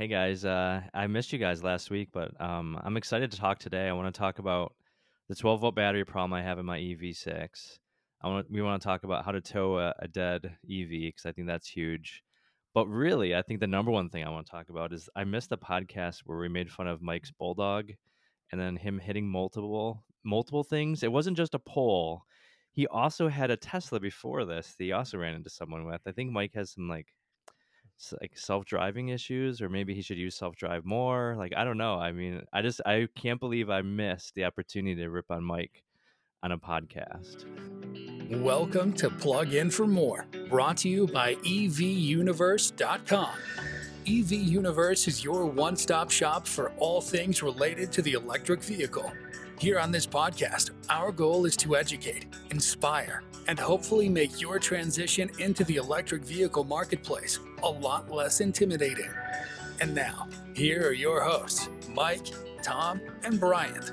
Hey guys, uh, I missed you guys last week, but um, I'm excited to talk today. I want to talk about the 12 volt battery problem I have in my EV6. I want we want to talk about how to tow a, a dead EV because I think that's huge. But really, I think the number one thing I want to talk about is I missed the podcast where we made fun of Mike's bulldog, and then him hitting multiple multiple things. It wasn't just a pole. He also had a Tesla before this. That he also ran into someone with. I think Mike has some like like self-driving issues or maybe he should use self-drive more like i don't know i mean i just i can't believe i missed the opportunity to rip on mike on a podcast Welcome to Plug In for More, brought to you by EVUniverse.com. EV Universe is your one stop shop for all things related to the electric vehicle. Here on this podcast, our goal is to educate, inspire, and hopefully make your transition into the electric vehicle marketplace a lot less intimidating. And now, here are your hosts, Mike, Tom, and Bryant.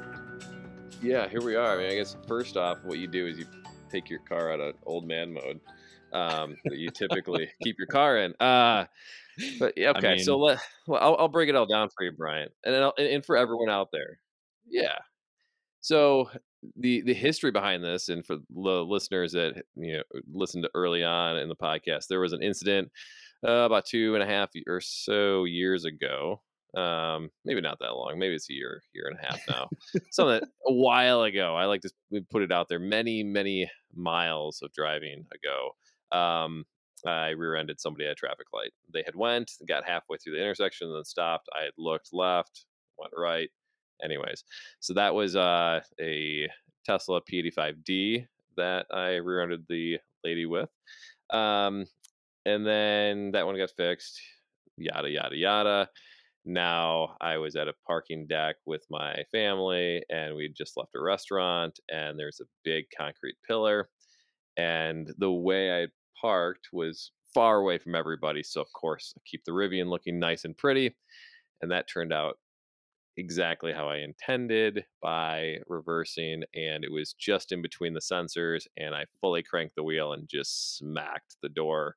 Yeah, here we are. I mean, I guess first off, what you do is you take your car out of old man mode. Um, that you typically keep your car in. Uh, but yeah, I okay. so let well, I'll, I'll break it all down for you, Bryant, and then I'll, and and for everyone out there. Yeah. So the the history behind this, and for the listeners that you know listened to early on in the podcast, there was an incident uh, about two and a half or so years ago. Um, maybe not that long. Maybe it's a year, year and a half now. Something a while ago. I like to put it out there. Many, many miles of driving ago. Um, I rear-ended somebody at a traffic light. They had went, got halfway through the intersection, then stopped. I had looked left, went right. Anyways, so that was uh, a Tesla P85D that I rear-ended the lady with. Um, and then that one got fixed. Yada yada yada. Now I was at a parking deck with my family, and we just left a restaurant, and there's a big concrete pillar, and the way I parked was far away from everybody. So of course, I keep the Rivian looking nice and pretty, and that turned out exactly how I intended by reversing, and it was just in between the sensors, and I fully cranked the wheel and just smacked the door.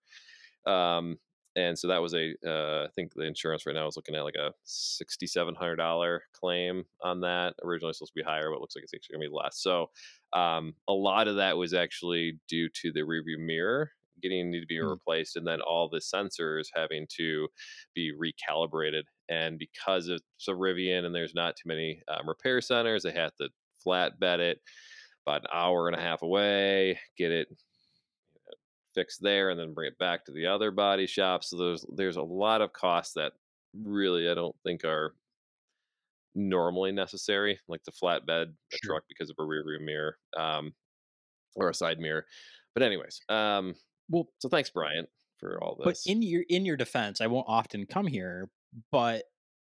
Um, and so that was a, uh, I think the insurance right now is looking at like a sixty-seven hundred dollar claim on that. Originally supposed to be higher, but it looks like it's actually gonna be less. So um, a lot of that was actually due to the rearview mirror getting need to be Hmm. replaced, and then all the sensors having to be recalibrated. And because it's a Rivian and there's not too many um, repair centers, they had to flatbed it about an hour and a half away, get it fixed there, and then bring it back to the other body shop. So there's there's a lot of costs that really I don't think are normally necessary, like the flatbed a Sure. truck because of a rear view mirror um, or a side mirror. But anyways, um, Well, so thanks, Bryant, for all this. but in your in your defense, I won't often come here, but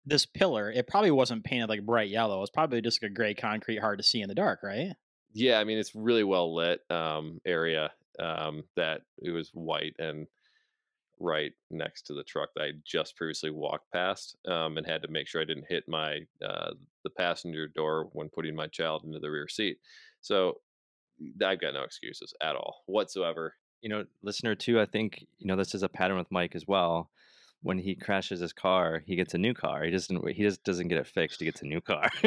this pillar, it probably wasn't painted like bright yellow. It's probably just like a gray concrete, hard to see in the dark, right? yeah, I mean it's really well lit um, area um, that it was white and right next to the truck that I just previously walked past um, and had to make sure I didn't hit my uh, the passenger door when putting my child into the rear seat. So I've got no excuses at all whatsoever. you know listener too i think you know this is a pattern with mike as well when he crashes his car he gets a new car he doesn't he just doesn't get it fixed he gets a new car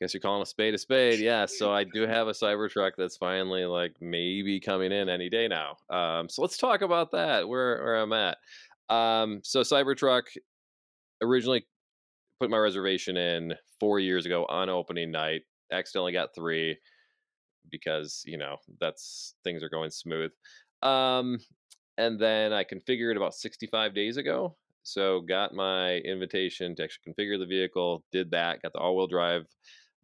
Guess you're calling a spade a spade. Yeah, so I do have a Cybertruck that's finally like maybe coming in any day now. Um, so let's talk about that. Where where I'm at. Um, so Cybertruck originally put my reservation in four years ago on opening night. Accidentally got three because you know that's things are going smooth. Um, and then I configured about 65 days ago. So got my invitation to actually configure the vehicle. Did that. Got the all-wheel drive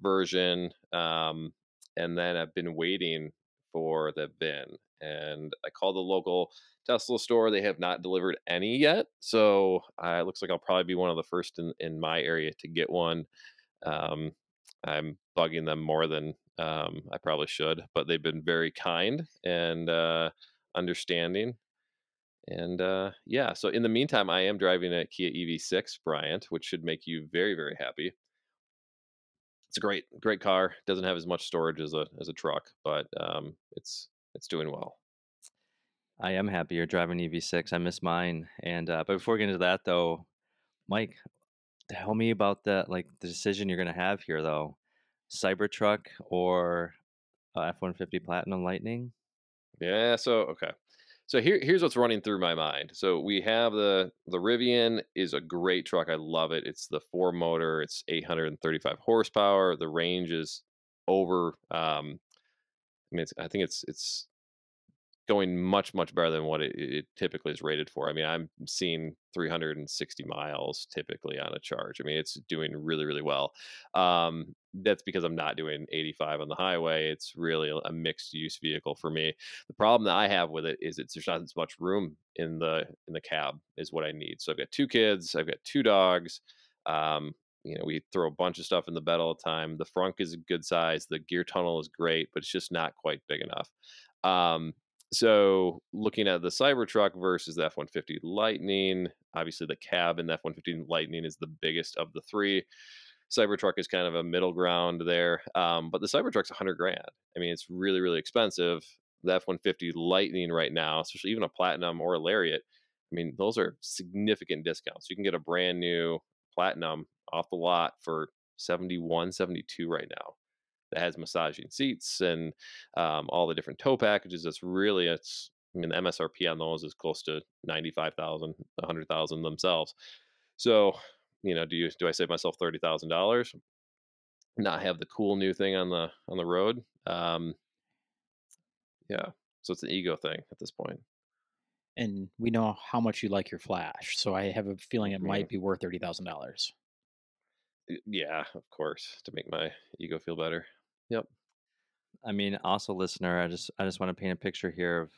version. Um, and then I've been waiting for the VIN. And I called the local Tesla store. They have not delivered any yet. So uh, it looks like I'll probably be one of the first in, in my area to get one. Um, I'm bugging them more than um, I probably should, but they've been very kind and uh, understanding. And uh, yeah, so in the meantime, I am driving a Kia EV6, Bryant, which should make you very, very happy. It's a great, great car. Doesn't have as much storage as a as a truck, but um, it's it's doing well. I am happy you're driving EV6. I miss mine. And uh, but before we get into that though, Mike, tell me about the like the decision you're gonna have here though. Cybertruck or uh, F-150 Platinum Lightning? Yeah. So okay. So here, here's what's running through my mind. So we have the the Rivian is a great truck. I love it. It's the four motor. It's 835 horsepower. The range is over. Um, I mean, I think it's it's going much much better than what it, it, typically is rated for. I mean, I'm seeing 360 miles typically on a charge. I mean, it's doing really really well. Um, that's because I'm not doing 85 on the highway. It's really a mixed use vehicle for me. The problem that I have with it is it's there's not as much room in the in the cab is what I need. So I've got two kids, I've got two dogs. Um, you know, we throw a bunch of stuff in the bed all the time. The frunk is a good size. The gear tunnel is great, but it's just not quite big enough. Um, so looking at the Cybertruck versus the F-150 Lightning, obviously the cab in the F-150 Lightning is the biggest of the three. Cybertruck is kind of a middle ground there, um, but the Cybertruck's 100 grand. I mean, it's really really expensive. The F-150 Lightning right now, especially even a Platinum or a Lariat, I mean, those are significant discounts. You can get a brand new Platinum off the lot for 71, 72 right now that has massaging seats and um, all the different tow packages. That's really it's I mean the MSRP on those is close to ninety five thousand, a hundred thousand themselves. So you know, do you do I save myself thirty thousand dollars? Not have the cool new thing on the on the road. Um, yeah, so it's an ego thing at this point. And we know how much you like your Flash, so I have a feeling it might be worth thirty thousand dollars. Yeah, of course, to make my ego feel better. Yep. I mean, also listener, I just I just want to paint a picture here of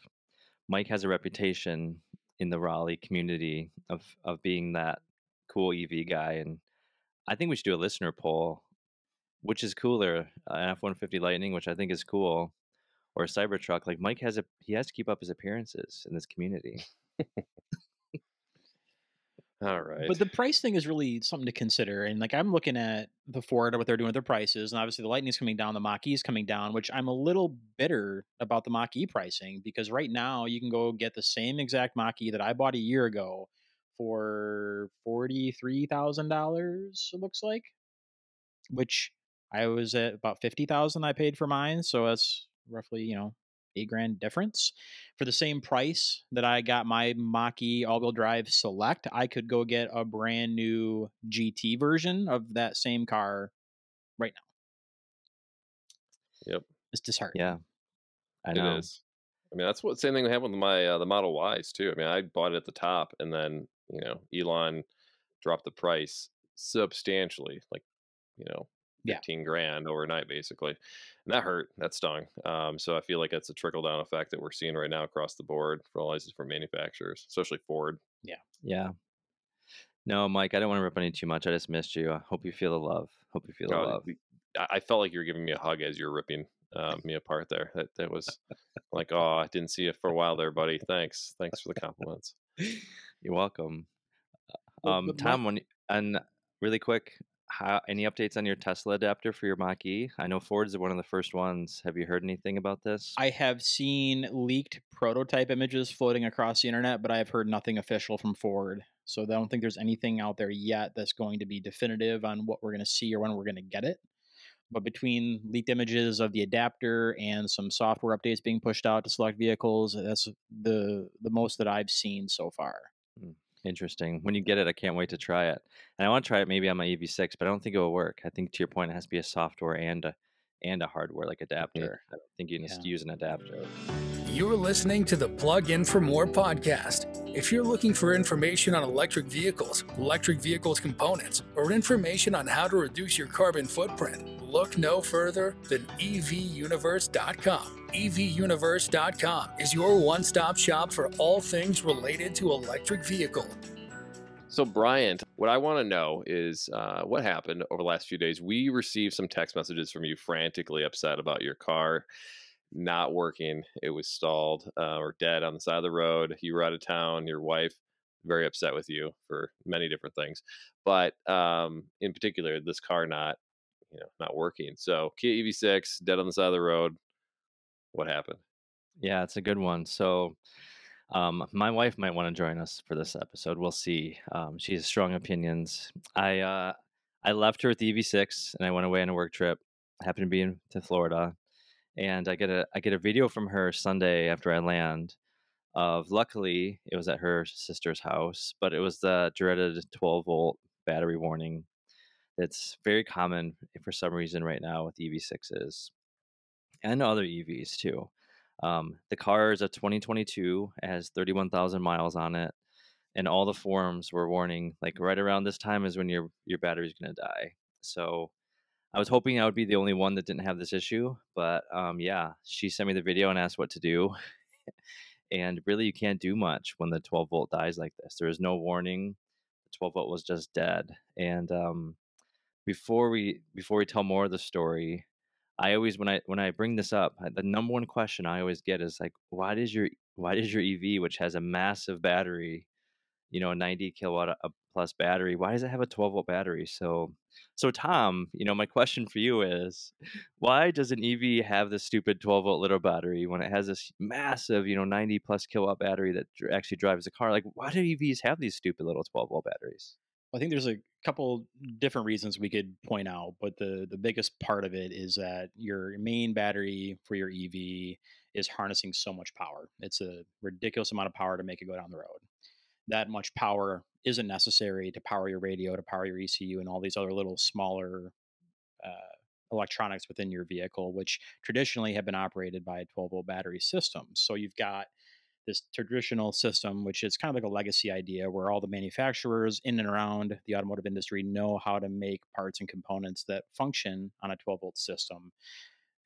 Mike has a reputation in the Raleigh community of of being that cool EV guy, and I think we should do a listener poll. Which is cooler, uh, an F one fifty Lightning, which I think is cool, or a Cybertruck? Like Mike has a he has to keep up his appearances in this community. All right. But the price thing is really something to consider. And like I'm looking at the Ford what they're doing with their prices, and obviously the Lightning's coming down, the Mach E is coming down, which I'm a little bitter about the Mach E pricing because right now you can go get the same exact Mach E that I bought a year ago for forty three thousand dollars. It looks like, which I was at about fifty thousand. I paid for mine, so that's roughly you know eight grand difference for the same price that I got my Mach-E all-wheel drive Select. I could go get a brand new GT version of that same car right now. Yep. It's disheartening. Yeah, I know. is. I mean, that's what same thing happened with my uh, the Model Ys too. I mean, I bought it at the top, and then you know Elon dropped the price substantially, like you know, Yeah. fifteen grand overnight, basically, and that hurt. That stung. Um, so I feel like that's a trickle down effect that we're seeing right now across the board for all these different manufacturers, especially Ford. Yeah. Yeah. No, Mike, I don't want to rip on you too much. I just missed you. I hope you feel the love. Hope you feel the love. I, felt like you were giving me a hug as you were ripping uh, me apart there. That that was like, oh, I didn't see you for a while there, buddy. Thanks, thanks for the compliments. You're welcome. Um, Tom, when you, and really quick, how any updates on your Tesla adapter for your Mach E? I know Ford's one of the first ones. Have you heard anything about this? I have seen leaked prototype images floating across the internet, but I have heard nothing official from Ford. So I don't think there's anything out there yet that's going to be definitive on what we're going to see or when we're going to get it. But between leaked images of the adapter and some software updates being pushed out to select vehicles, that's the the most that I've seen so far. Hmm. Interesting. When you get it, I can't wait to try it. And I want to try it maybe on my EV6, but I don't think it will work. I think to your point, it has to be a software and a and a hardware like adapter. I don't think you can just Yeah. use an adapter. You're listening to the Plug In for More podcast. If you're looking for information on electric vehicles, electric vehicles components, or information on how to reduce your carbon footprint, look no further than evuniverse.com. Evuniverse.com is your one stop shop for all things related to electric vehicle. So, Bryant, what I want to know is uh, what happened over the last few days. We received some text messages from you frantically upset about your car not working. It was stalled uh, or dead on the side of the road. You were out of town. Your wife very upset with you for many different things, but um, in particular, this car not, you know, not working. So, Kia EV6 dead on the side of the road. What happened? Yeah, it's a good one. So Um, my wife might want to join us for this episode. We'll see. Um, she has strong opinions. I uh, I left her at the EV6 and I went away on a work trip. Happened to be in to Florida, and I get a I get a video from her Sunday after I land. Of luckily it was at her sister's house, but it was the dreaded 12 volt battery warning. It's very common for some reason right now with EV6s and other EVs too. Um, the car is a 2022, it has 31,000 miles on it, and all the forums were warning like right around this time is when your your battery's going to die. So I was hoping I would be the only one that didn't have this issue, but um, yeah, she sent me the video and asked what to do. and really, you can't do much when the 12 volt dies like this. There is no warning. The 12 volt was just dead. And um, before we before we tell more of the story, I always when I when I bring this up, the number one question I always get is like, why does your why does your EV, which has a massive battery, you know, a 90 kilowatt uh, plus battery, why does it have a 12 volt battery? So, so Tom, you know, my question for you is, why does an EV have this stupid 12 volt little battery when it has this massive, you know, 90 plus kilowatt battery that actually drives the car? Like, why do EVs have these stupid little 12 volt batteries? I think there's a couple different reasons we could point out, but the the biggest part of it is that your main battery for your EV is harnessing so much power. It's a ridiculous amount of power to make it go down the road. That much power isn't necessary to power your radio, to power your ECU, and all these other little smaller uh, electronics within your vehicle, which traditionally have been operated by 12 volt battery systems. So you've got this traditional system, which is kind of like a legacy idea where all the manufacturers in and around the automotive industry know how to make parts and components that function on a 12 volt system.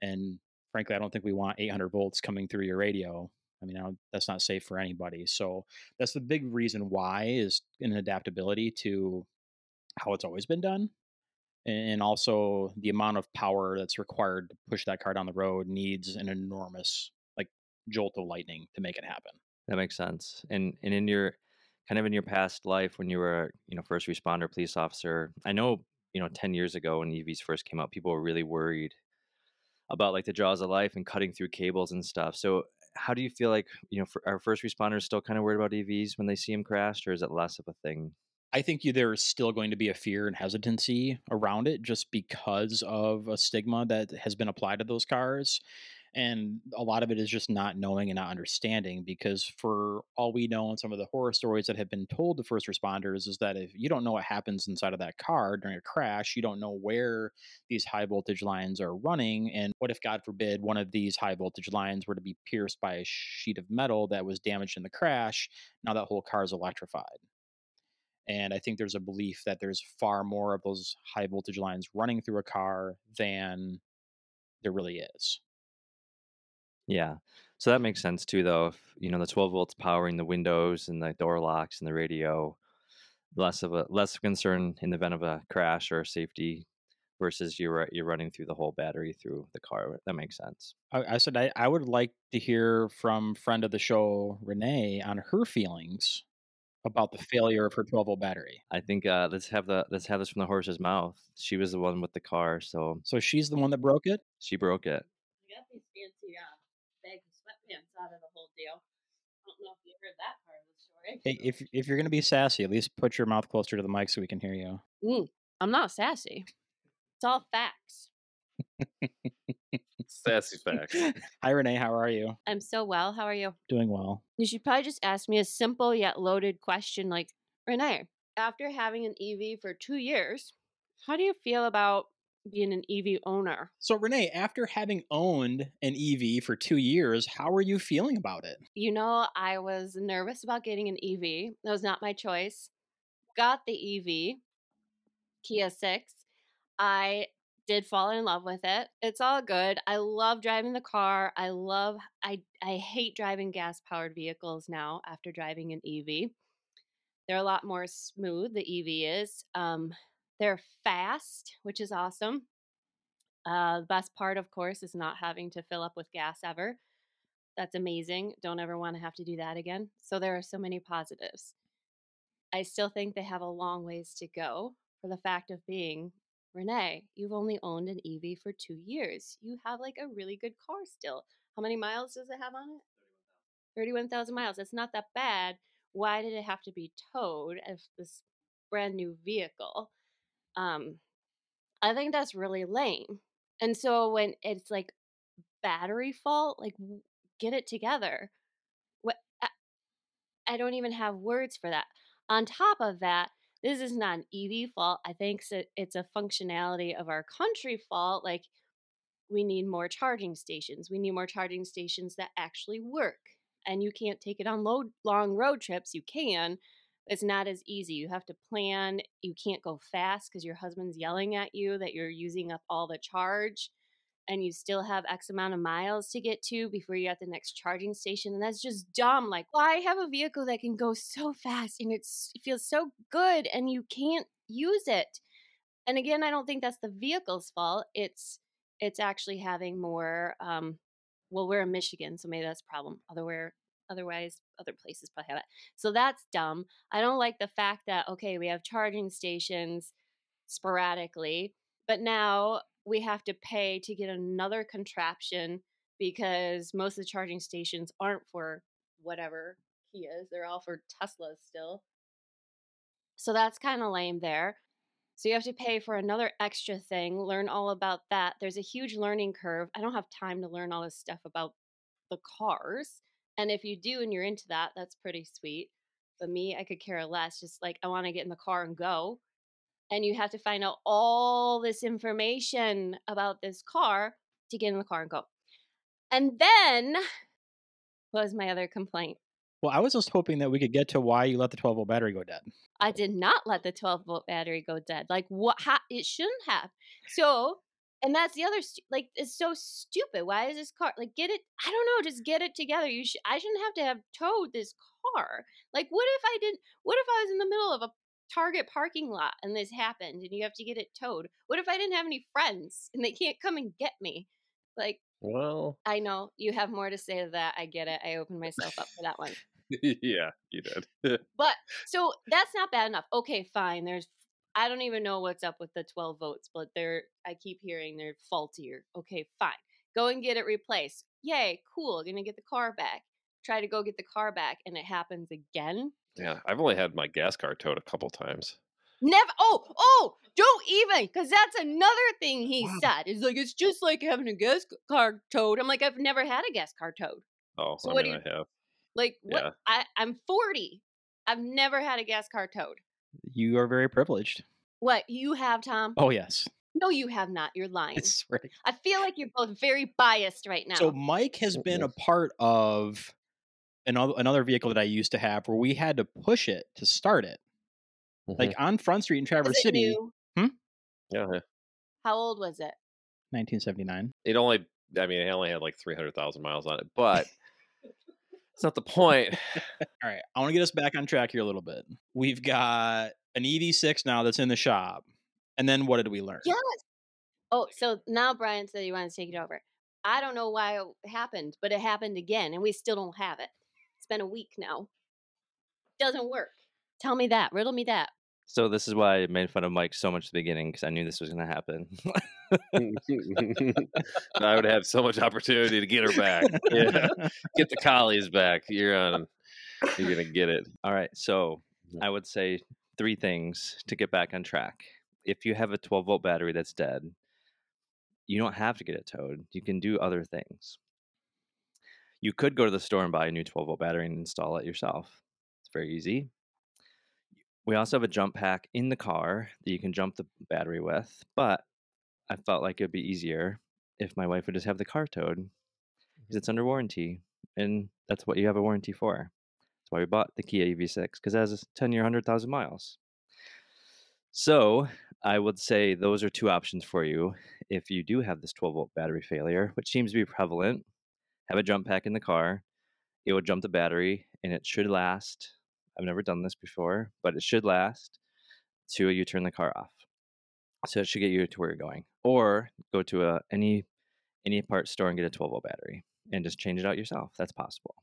And frankly, I don't think we want 800 volts coming through your radio. I mean, I that's not safe for anybody. So that's the big reason why is an adaptability to how it's always been done. And also the amount of power that's required to push that car down the road needs an enormous jolt of lightning to make it happen. That makes sense. And and in your kind of in your past life when you were you know first responder police officer, I know you know ten years ago when EVs first came out, people were really worried about like the jaws of life and cutting through cables and stuff. So how do you feel like you know for our first responders still kind of worried about EVs when they see them crashed, or is it less of a thing? I think you there's still going to be a fear and hesitancy around it just because of a stigma that has been applied to those cars and a lot of it is just not knowing and not understanding because for all we know and some of the horror stories that have been told to first responders is that if you don't know what happens inside of that car during a crash you don't know where these high voltage lines are running and what if god forbid one of these high voltage lines were to be pierced by a sheet of metal that was damaged in the crash now that whole car is electrified and I think there's a belief that there's far more of those high voltage lines running through a car than there really is. Yeah. So that makes sense too, though. If you know the 12 volts powering the windows and the door locks and the radio, less of a less concern in the event of a crash or safety versus you're you're running through the whole battery through the car. That makes sense. I, I said I, I would like to hear from friend of the show Renee on her feelings about the failure of her 12 volt battery. I think uh, let's have the let's have this from the horse's mouth. She was the one with the car, so So she's the one that broke it. she broke it. I got these fancy uh, bag of sweatpants out of the whole deal. I don't know if you heard that part of the story. Hey, if if you're gonna be sassy, at least put your mouth closer to the mic so we can hear you. Mm, I'm not sassy. It's all facts. Sassy facts. Hi Renee, how are you? I'm so well. How are you? Doing well. You should probably just ask me a simple yet loaded question like, Renee, after having an EV for two years, how do you feel about being an EV owner? So Renee, after having owned an EV for two years, how are you feeling about it? You know, I was nervous about getting an EV. That was not my choice. Got the EV, Kia 6. I did fall in love with it. It's all good. I love driving the car. I love I I hate driving gas powered vehicles now after driving an EV. They're a lot more smooth the EV is. Um they're fast, which is awesome. Uh the best part of course is not having to fill up with gas ever. That's amazing. Don't ever want to have to do that again. So there are so many positives. I still think they have a long ways to go for the fact of being Renee, you've only owned an EV for two years. You have like a really good car still. How many miles does it have on it? 31,000 miles. That's not that bad. Why did it have to be towed as this brand new vehicle? Um, I think that's really lame. And so when it's like battery fault, like get it together. What I, don't even have words for that. On top of that, this is not an EV fault. I think it's a functionality of our country fault. Like we need more charging stations. We need more charging stations that actually work. And you can't take it on long road trips. You can. It's not as easy. You have to plan. You can't go fast because your husband's yelling at you that you're using up all the charge and you still have X amount of miles to get to before you're at the next charging station. And that's just dumb. Like, well, I have a vehicle that can go so fast and it feels so good and you can't use it. And again, I don't think that's the vehicle's fault. It's it's actually having more um well, we're in Michigan, so maybe that's a problem. Otherwhere otherwise other places probably have it. So that's dumb. I don't like the fact that okay, we have charging stations sporadically, but now we have to pay to get another contraption because most of the charging stations aren't for whatever Kias. They're all for Teslas still. So that's kind of lame there. So you have to pay for another extra thing, learn all about that. There's a huge learning curve. I don't have time to learn all this stuff about the cars. And if you do and you're into that, that's pretty sweet. But me, I could care less. Just like I want to get in the car and go. And you have to find out all this information about this car to get in the car and go. And then what was my other complaint? Well, I was just hoping that we could get to why you let the 12 volt battery go dead. I did not let the 12 volt battery go dead. Like what? How, it shouldn't have. So, and that's the other. Stu- like it's so stupid. Why is this car like get it? I don't know. Just get it together. You should. I shouldn't have to have towed this car. Like what if I didn't? What if I was in the middle of a Target parking lot and this happened and you have to get it towed? What if I didn't have any friends and they can't come and get me? Like Well, I know you have more to say to that. I get it. I opened myself up for that one. yeah, you did. But so that's not bad enough. Okay, fine. There's I don't even know what's up with the 12 votes, but they're I keep hearing they're faultier. Okay, fine. Go and get it replaced. Yay, cool. Gonna get the car back. Try to go get the car back and it happens again. yeah, I've only had my gas car towed a couple times. Never oh, oh, don't even because that's another thing he Wow. said. Is like it's just like having a gas car towed. I'm like, I've never had a gas car towed. Oh, So I what do mean, I have. Like what Yeah. I, I'm 40. I've never had a gas car towed. You are very privileged. What you have, Tom? Oh, yes. No, you have not. You're lying. I swear I feel like you're both very biased right now. So Mike has been a part of another another vehicle that I used to have where we had to push it to start it. Like mm-hmm. on Front Street in Was Traverse it City, new? Hmm? yeah, yeah. How old was it? 1979. it only. I mean, it only had like three hundred thousand miles on it, but it's not the point. All right, I want to get us back on track here a little bit. We've got an EV6 now that's in the shop. And then what did we learn? Yes. Oh, so now Bryant said he wanted to take it over. I don't know why it happened, but it happened again, and we still don't have it. It's been a week now. Doesn't work. Tell me that. Riddle me that. So this is why I made fun of Mike so much at the beginning because I knew this was going to happen. I would have so much opportunity to get her back. Yeah, get the collies back. You're on. You're gonna get it. All right, so. I would say three things to get back on track. If you have a 12 volt battery that's dead, you don't have to get it towed. You can do other things. You could go to the store and buy a new 12 volt battery and install it yourself. It's very easy. We also have a jump pack in the car that you can jump the battery with, but I felt like it'd be easier if my wife would just have the car towed because mm-hmm. it's under warranty and that's what you have a warranty for. That's why we bought the Kia EV6 because it has a 10 year, 100,000 miles. So I would say those are two options for you if you do have this 12 volt battery failure, which seems to be prevalent. Have a jump pack in the car. It will jump the battery and it should last. I've never done this before, but it should last till you turn the car off. So it should get you to where you're going. Or go to a any any parts store and get a 12 volt battery and just change it out yourself. That's possible.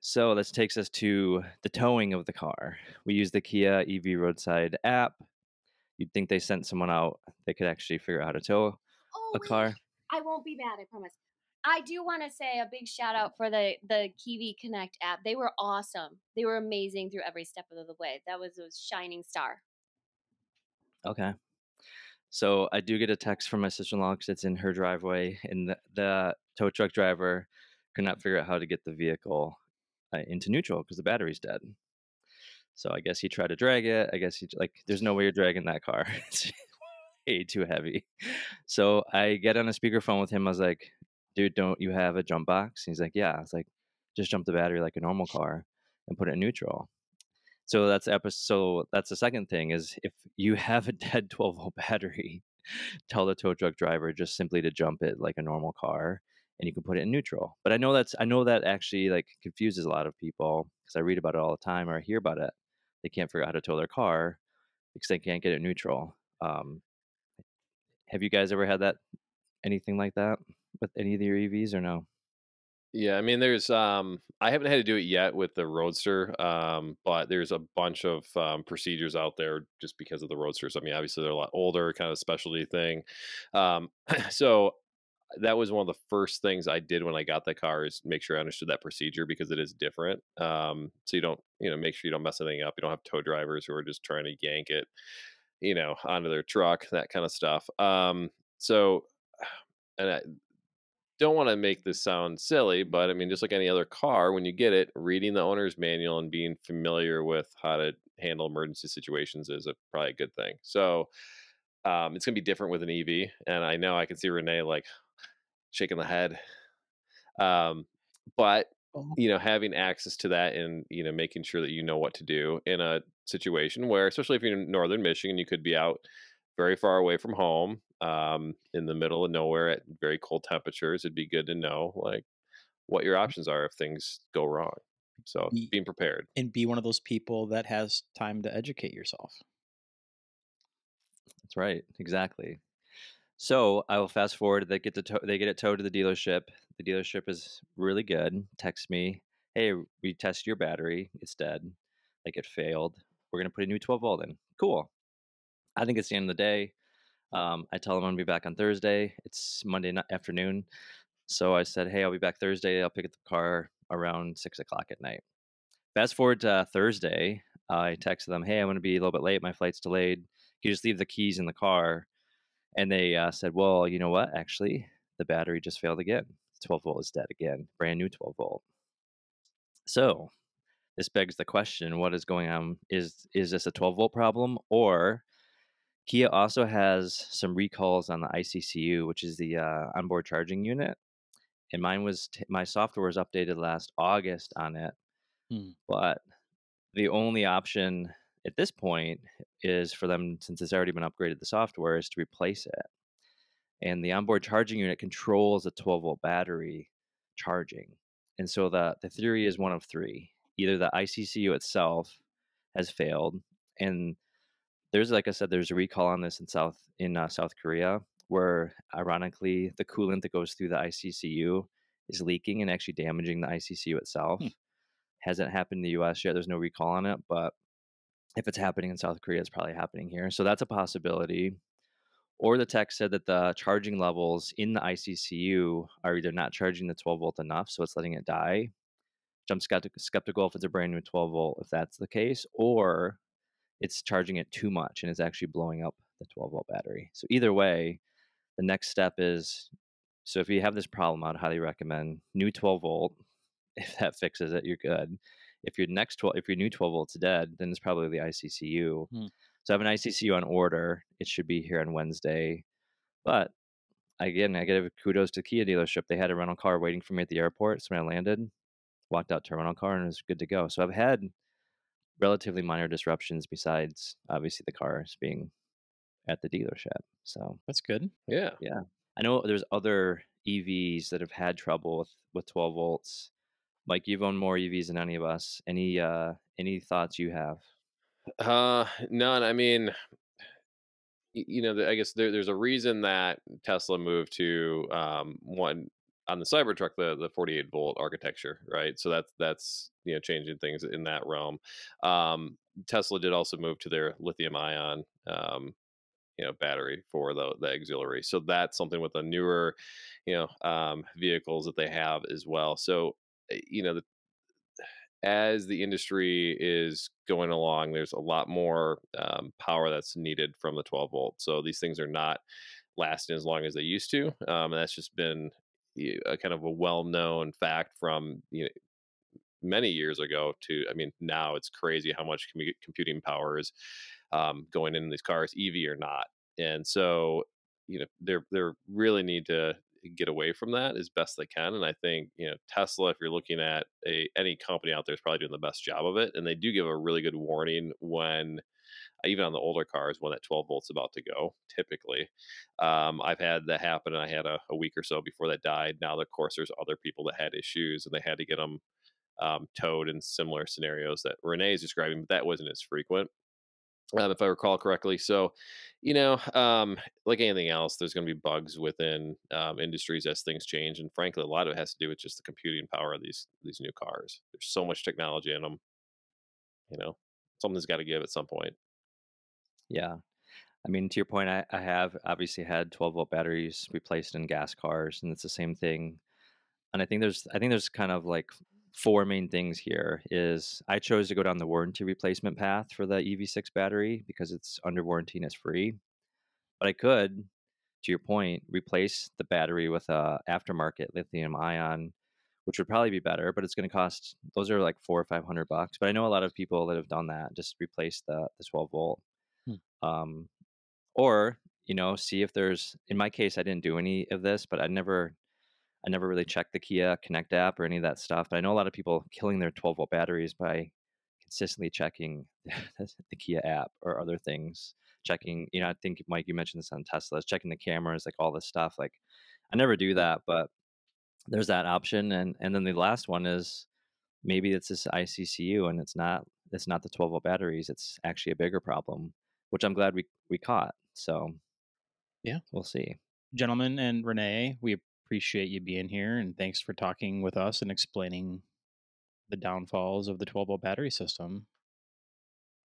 So this takes us to the towing of the car. We use the Kia EV roadside app. You'd think they sent someone out they could actually figure out how to tow Oh, a wait. car. I won't be bad. I promise. I do want to say a big shout out for the the Kia Connect app. They were awesome. They were amazing through every step of the way. That was a shining star. Okay. So I do get a text from my sister-in-law because it's in her driveway, and the, the tow truck driver could not figure out how to get the vehicle uh, into neutral because the battery's dead. So I guess he tried to drag it. I guess he like, there's no way you're dragging that car. it's way too heavy. So I get on a speakerphone with him. I was like, dude, don't you have a jump box? And he's like, yeah. I was like, just jump the battery like a normal car and put it in neutral. So that's episode. That's the second thing is if you have a dead 12 volt battery, tell the tow truck driver just simply to jump it like a normal car, and you can put it in neutral. But I know that's I know that actually like confuses a lot of people because I read about it all the time or I hear about it. They can't figure out how to tow their car because they can't get it neutral. Um, have you guys ever had that anything like that with any of your EVs or no? Yeah, I mean, there's um, I haven't had to do it yet with the Roadster, um, but there's a bunch of um, procedures out there just because of the Roadsters. I mean, obviously they're a lot older, kind of specialty thing. Um, so that was one of the first things I did when I got the car is make sure I understood that procedure because it is different. Um, so you don't, you know, make sure you don't mess anything up. You don't have tow drivers who are just trying to yank it, you know, onto their truck, that kind of stuff. Um, so, and I don't want to make this sound silly, but I mean, just like any other car, when you get it, reading the owner's manual and being familiar with how to handle emergency situations is a, probably a good thing. So, um, it's gonna be different with an EV, and I know I can see Renee like, shaking the head. Um, but Oh. you know, having access to that and you know, making sure that you know what to do in a situation where, especially if you're in northern Michigan, you could be out very far away from home, um, in the middle of nowhere at very cold temperatures. It'd be good to know like what your options are if things go wrong. So Ye- being prepared. and be one of those people that has time to educate yourself. That's right, exactly. So I will fast forward. They get the tow- they get it towed to the dealership. The dealership is really good. Text me, hey, we tested your battery. It's dead. Like it failed. We're gonna put a new 12 volt in. Cool. I think it's the end of the day. Um, I tell them I'm gonna be back on Thursday. It's Monday ni- afternoon. So I said, hey, I'll be back Thursday. I'll pick up the car around six o'clock at night. Fast forward to Thursday. I texted them, hey, I'm gonna be a little bit late. My flight's delayed. Can you just leave the keys in the car? And they uh, said, well, you know what? Actually, the battery just failed again. 12 volt is dead again. Brand new 12 volt. So this begs the question: What is going on? Is is this a 12 volt problem, or Kia also has some recalls on the ICCU, which is the uh, onboard charging unit, and mine was t- my software was updated last August on it, Hmm. but the only option at this point is for them, since it's already been upgraded, the software is to replace it. And the onboard charging unit controls a 12 volt battery charging. And so the, the theory is one of three. Either the ICCU itself has failed, and there's like I said, there's a recall on this in South in uh, South Korea, where ironically the coolant that goes through the ICCU is leaking and actually damaging the ICCU itself. Hmm. Hasn't happened in the U.S. yet. There's no recall on it, but if it's happening in South Korea, it's probably happening here. So that's a possibility. Or the tech said that the charging levels in the ICCU are either not charging the 12 volt enough, so it's letting it die. I'm skeptical if it's a brand new 12 volt, if that's the case, or it's charging it too much and it's actually blowing up the 12 volt battery. So either way, the next step is so if you have this problem, I'd highly recommend new 12 volt. If that fixes it, you're good. If your next 12, if your new 12 volt's dead, then it's probably the ICCU. Hmm. So I have an ICCU on order. It should be here on Wednesday. But again, I give kudos to Kia dealership. They had a rental car waiting for me at the airport. So when I landed, walked out to a rental car and it was good to go. So I've had relatively minor disruptions besides obviously the cars being at the dealership. So That's good. Yeah. Yeah. I know there's other EVs that have had trouble with, with 12 volts. Mike, you've owned more EVs than any of us. Any uh any thoughts you have? Uh, none. I mean, you know, I guess there, there's a reason that Tesla moved to um, one on the Cybertruck, the the 48 volt architecture, right? So that's that's you know changing things in that realm. Um, Tesla did also move to their lithium ion um, you know battery for the the auxiliary. So that's something with the newer you know um, vehicles that they have as well. So eh, you know the, as the industry is going along, there's a lot more um, power that's needed from the 12 volt. So these things are not lasting as long as they used to, um, and that's just been a kind of a well-known fact from you know many years ago to i mean now it's crazy how much computing power is um, going in these cars ev or not. And so you know they're they're really need to get away from that as best they can and i think you know tesla if you're looking at a any company out there is probably doing the best job of it and they do give a really good warning when even on the older cars when that 12 volts about to go typically um, i've had that happen and i had a, a, week or so before that died now of course there's other people that had issues and they had to get them um, towed in similar scenarios that renee is describing but that wasn't as frequent um, if I recall correctly. So, you know, um, like anything else, there's going to be bugs within um, industries as things change, and frankly, a lot of it has to do with just the computing power of these these new cars. There's so much technology in them. You know, something's got to give at some point. Yeah. I mean, to your point, I, I have obviously had 12 volt batteries replaced in gas cars, and it's the same thing. And I think there's, I think there's kind of like four main things here. Is I chose to go down the warranty replacement path for the EV6 battery because it's under warranty and it's free. But I could, to your point, replace the battery with a aftermarket lithium ion, which would probably be better. But it's going to cost. Those are like four or five hundred bucks. But I know a lot of people that have done that, just replace the the 12 volt. Hmm. Um, or you know, see if there's. In my case, I didn't do any of this, but I never, I never really checked the Kia Connect app or any of that stuff. But I know a lot of people killing their 12 volt batteries by consistently checking the Kia app or other things. Checking, you know, I think Mike, you mentioned this on Teslas, checking the cameras, like all this stuff. Like, I never do that, but there's that option. And and then the last one is maybe it's this ICCU and it's not it's not the 12 volt batteries. It's actually a bigger problem which I'm glad we we caught. So yeah, we'll see. Gentlemen and Renee, we appreciate you being here and thanks for talking with us and explaining the downfalls of the 12 volt battery system.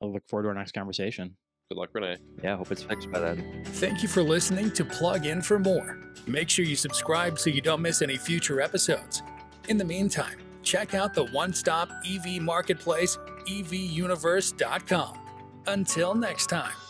I look forward to our next conversation. Good luck, Renee. Yeah, hope it's fixed by then. Thank you for listening to Plug In for More. Make sure you subscribe so you don't miss any future episodes. In the meantime, check out the one stop EV marketplace, evuniverse.com. Until next time.